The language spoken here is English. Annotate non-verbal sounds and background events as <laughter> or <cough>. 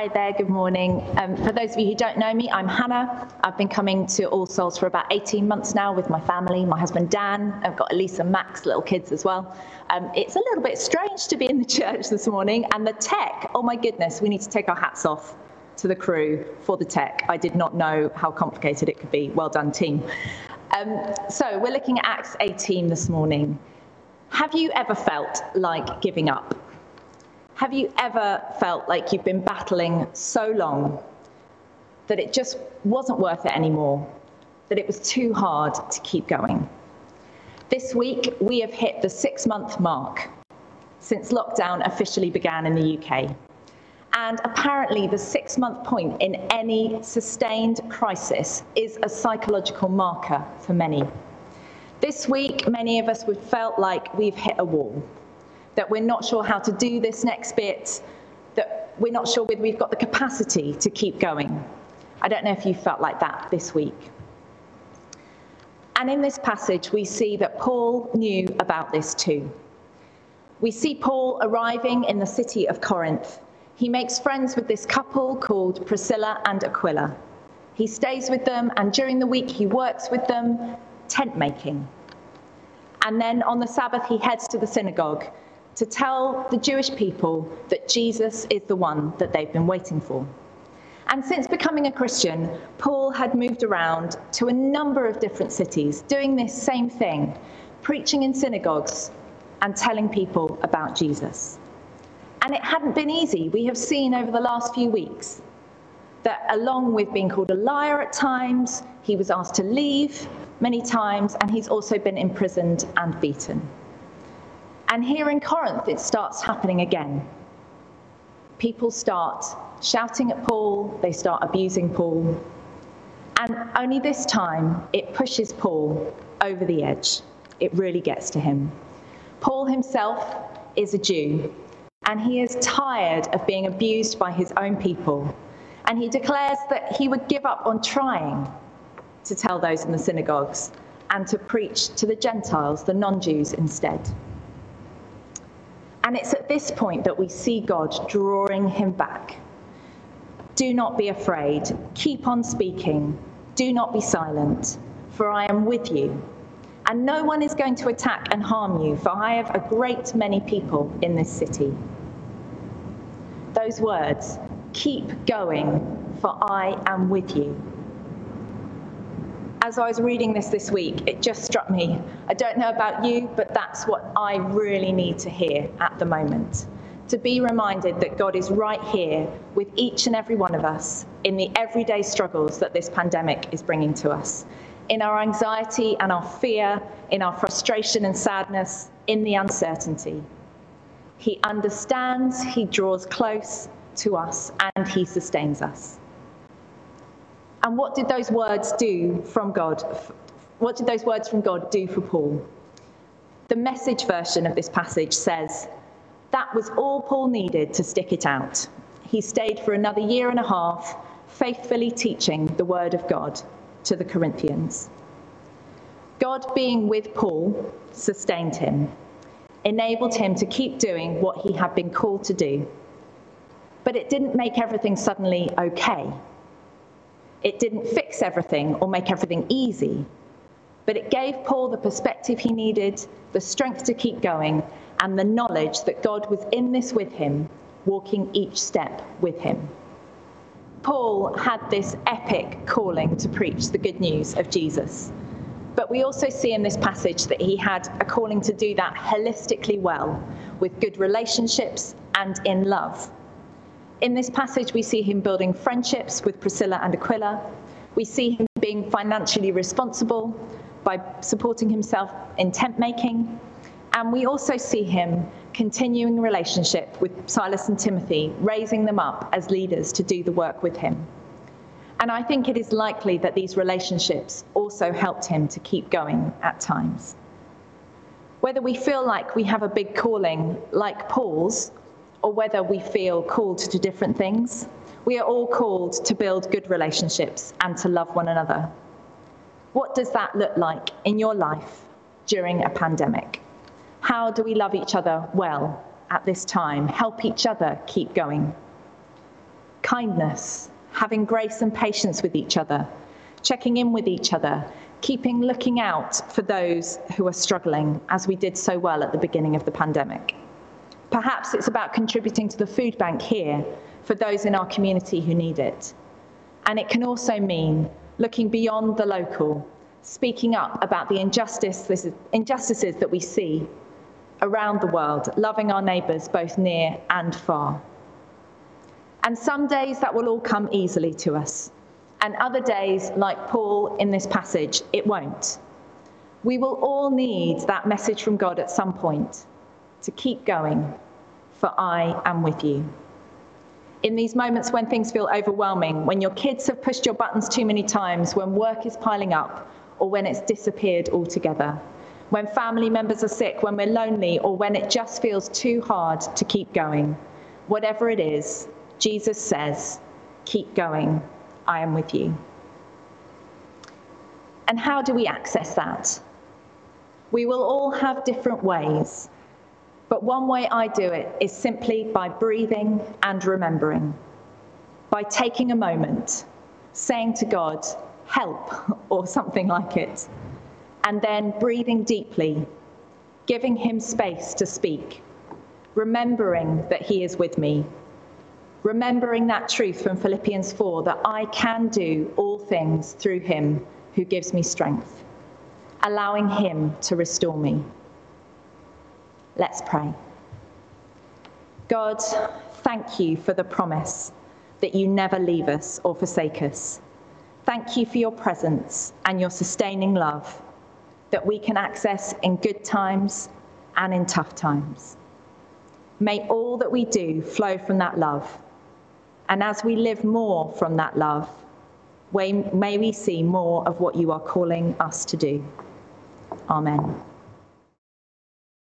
Hi there, good morning. Um, for those of you who don't know me, I'm Hannah. I've been coming to All Souls for about 18 months now with my family, my husband Dan. I've got Elisa and Max, little kids as well. Um, it's a little bit strange to be in the <laughs> church this morning, and the tech, oh my goodness, we need to take our hats off to the crew for the tech. I did not know how complicated it could be. Well done, team. Um, so, we're looking at Acts 18 this morning. Have you ever felt like giving up? Have you ever felt like you've been battling so long that it just wasn't worth it anymore, that it was too hard to keep going? This week, we have hit the six month mark since lockdown officially began in the UK. And apparently, the six month point in any sustained crisis is a psychological marker for many. This week, many of us would felt like we've hit a wall that we're not sure how to do this next bit, that we're not sure whether we've got the capacity to keep going. I don't know if you felt like that this week. And in this passage, we see that Paul knew about this too. We see Paul arriving in the city of Corinth. He makes friends with this couple called Priscilla and Aquila. He stays with them, and during the week, he works with them, tent making. And then on the Sabbath, he heads to the synagogue to tell the Jewish people that Jesus is the one that they've been waiting for. And since becoming a Christian, Paul had moved around to a number of different cities doing this same thing, preaching in synagogues and telling people about Jesus. And it hadn't been easy. We have seen over the last few weeks that, along with being called a liar at times, he was asked to leave many times, and he's also been imprisoned and beaten. And here in Corinth, it starts happening again. People start shouting at Paul, they start abusing Paul. And only this time, it pushes Paul over the edge. It really gets to him. Paul himself is a Jew, and he is tired of being abused by his own people. And he declares that he would give up on trying to tell those in the synagogues and to preach to the Gentiles, the non Jews, instead. And it's at this point that we see God drawing him back. Do not be afraid. Keep on speaking. Do not be silent, for I am with you. And no one is going to attack and harm you, for I have a great many people in this city. Those words, keep going, for I am with you as I was reading this this week, it just struck me. I don't know about you, but that's what I really need to hear at the moment. To be reminded that God is right here with each and every one of us in the everyday struggles that this pandemic is bringing to us, in our anxiety and our fear, in our frustration and sadness, in the uncertainty. He understands, He draws close to us, and He sustains us. And what did those words do from God? What did those words from God do for Paul? The message version of this passage says, That was all Paul needed to stick it out. He stayed for another year and a half, faithfully teaching the word of God to the Corinthians. God being with Paul sustained him, enabled him to keep doing what he had been called to do. But it didn't make everything suddenly okay. It didn't fix everything or make everything easy, but it gave Paul the perspective he needed, the strength to keep going, and the knowledge that God was in this with him, walking each step with him. Paul had this epic calling to preach the good news of Jesus. But we also see in this passage that he had a calling to do that holistically well, with good relationships and in love. In this passage, we see him building friendships with Priscilla and Aquila. We see him being financially responsible by supporting himself in tent making. And we also see him continuing relationship with Silas and Timothy, raising them up as leaders to do the work with him. And I think it is likely that these relationships also helped him to keep going at times. Whether we feel like we have a big calling like Paul's, or whether we feel called to different things, we are all called to build good relationships and to love one another. What does that look like in your life during a pandemic? How do we love each other well at this time, help each other keep going? kindness, having grace and patience with each other, checking in with each other, keeping looking out for those who are struggling, as we did so well at the beginning of the pandemic. Perhaps it's about contributing to the food bank here for those in our community who need it. And it can also mean looking beyond the local, speaking up about the injustice, injustices that we see around the world, loving our neighbours both near and far. And some days that will all come easily to us, and other days, like Paul in this passage, it won't. We will all need that message from God at some point to keep going, for I am with you. In these moments when things feel overwhelming, when your kids have pushed your buttons too many times, when work is piling up, or when it's disappeared altogether, when family members are sick, when we're lonely, or when it just feels too hard to keep going. Whatever it is, Jesus says, Keep going, I am with you. And how do we access that? We will all have different ways, but one way I do it is simply by breathing and remembering, by taking a moment, saying to God, help, <laughs> or something like it and then breathing deeply, giving him space to speak, remembering that he is with me, remembering that truth from Philippians 4 that I can do all things through him who gives me strength, allowing him to restore me. Let's pray. God, thank you for the promise that you never leave us or forsake us. Thank you for your presence and your sustaining love that we can access in good times and in tough times. May all that we do flow from that love. And as we live more from that love, may we see more of what you are calling us to do. Amen.